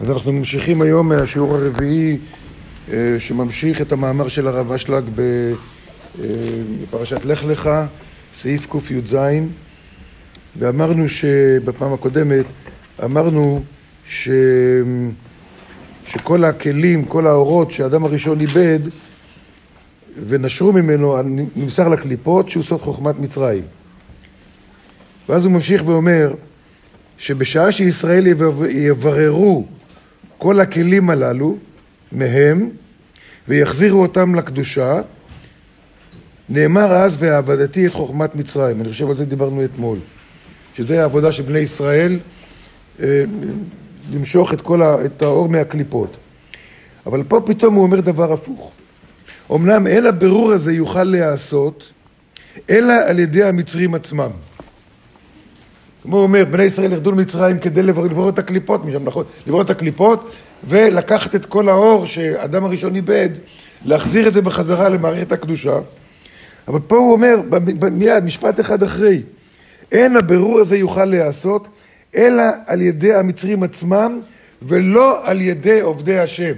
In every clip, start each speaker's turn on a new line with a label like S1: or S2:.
S1: אז אנחנו ממשיכים היום מהשיעור הרביעי אה, שממשיך את המאמר של הרב אשלג אה, בפרשת לך לך, סעיף קי"ז ואמרנו שבפעם הקודמת אמרנו ש... שכל הכלים, כל האורות שהאדם הראשון איבד ונשרו ממנו, נמסר לקליפות שהוא סוד חוכמת מצרים. ואז הוא ממשיך ואומר שבשעה שישראל יבררו כל הכלים הללו מהם ויחזירו אותם לקדושה, נאמר אז ועבדתי את חוכמת מצרים. אני חושב על זה דיברנו אתמול. שזה העבודה של בני ישראל, אה, למשוך את, כל ה, את האור מהקליפות. אבל פה פתאום הוא אומר דבר הפוך. אמנם אין הבירור הזה יוכל להיעשות, אלא על ידי המצרים עצמם. כמו הוא אומר, בני ישראל ירדו למצרים כדי לברור את הקליפות משם, נכון? לברור את הקליפות ולקחת את כל האור שאדם הראשון איבד, להחזיר את זה בחזרה למערכת הקדושה. אבל פה הוא אומר, מיד, משפט אחד אחרי, אין הבירור הזה יוכל להיעשות, אלא על ידי המצרים עצמם, ולא על ידי עובדי השם.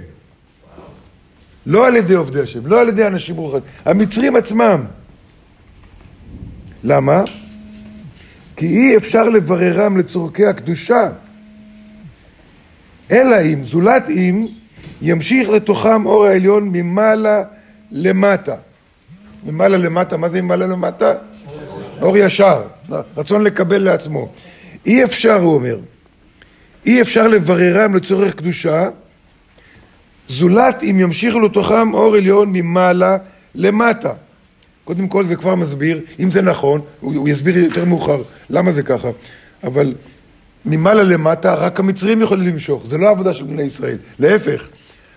S1: לא על ידי עובדי השם, לא על ידי אנשים רוחניים, המצרים עצמם. למה? כי אי אפשר לבררם לצורכי הקדושה, אלא אם, זולת אם, ימשיך לתוכם אור העליון ממעלה למטה. ממעלה למטה, מה זה ממעלה למטה? אור ישר, רצון לקבל לעצמו. אי אפשר, הוא אומר, אי אפשר לבררם לצורך קדושה, זולת אם ימשיכו לתוכם אור עליון ממעלה למטה. קודם כל זה כבר מסביר, אם זה נכון, הוא, הוא יסביר יותר מאוחר למה זה ככה, אבל ממעלה למטה רק המצרים יכולים למשוך, זה לא עבודה של בני ישראל, להפך,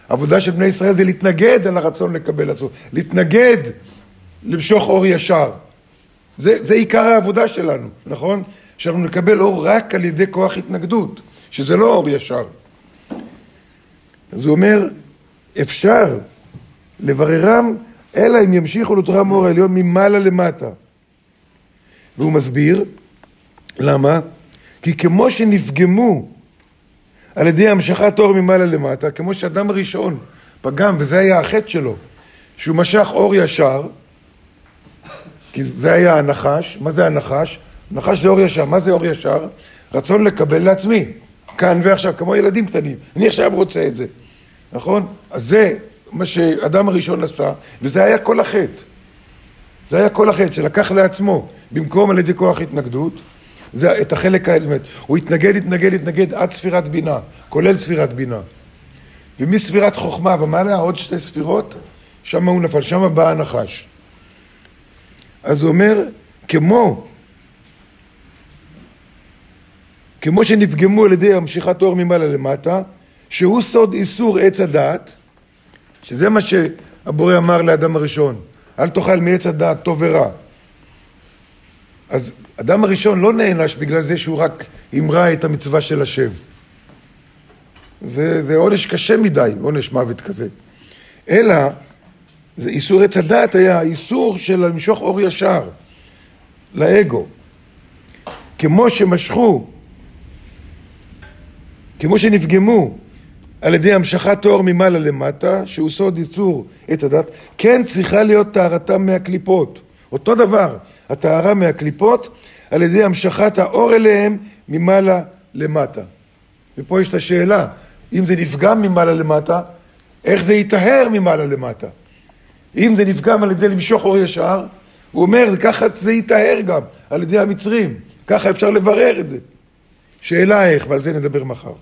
S1: העבודה של בני ישראל זה להתנגד על הרצון לקבל עצמו, להתנגד למשוך אור ישר. זה, זה עיקר העבודה שלנו, נכון? שאנחנו נקבל אור רק על ידי כוח התנגדות, שזה לא אור ישר. אז הוא אומר, אפשר לבררם אלא אם ימשיכו לתורה מאור העליון ממעלה למטה. והוא מסביר, למה? כי כמו שנפגמו על ידי המשכת אור ממעלה למטה, כמו שאדם הראשון פגם, וזה היה החטא שלו, שהוא משך אור ישר, כי זה היה הנחש, מה זה הנחש? נחש זה אור ישר, מה זה אור ישר? רצון לקבל לעצמי, כאן ועכשיו, כמו ילדים קטנים, אני עכשיו רוצה את זה, נכון? אז זה מה שאדם הראשון עשה, וזה היה כל החטא. זה היה כל החטא, שלקח לעצמו, במקום על ידי כוח התנגדות, זה את החלק האמת. הוא התנגד, התנגד, התנגד עד ספירת בינה, כולל ספירת בינה. ומספירת חוכמה ומעלה עוד שתי ספירות, שם הוא נפל, שם בא הנחש. אז הוא אומר, כמו, כמו שנפגמו על ידי המשיכת אור ממעלה למטה, שהוא סוד איסור עץ הדעת, שזה מה שהבורא אמר לאדם הראשון, אל תאכל מעץ הדעת טוב ורע. אז אדם הראשון לא נענש בגלל זה שהוא רק המרה את המצווה של השם. זה, זה עונש קשה מדי, עונש מוות כזה. אלא, זה איסור עץ הדעת היה איסור של למשוך אור ישר לאגו. כמו שמשכו, כמו שנפגמו על ידי המשכת תואר ממעלה למטה, שהוא סוד ייצור את הדת, כן צריכה להיות טהרתם מהקליפות. אותו דבר, הטהרה מהקליפות, על ידי המשכת האור אליהם ממעלה למטה. ופה יש את השאלה, אם זה נפגם ממעלה למטה, איך זה ייטהר ממעלה למטה? אם זה נפגם על ידי למשוך אור ישר, הוא אומר, ככה זה ייטהר גם, על ידי המצרים. ככה אפשר לברר את זה. שאלה איך, ועל זה נדבר מחר.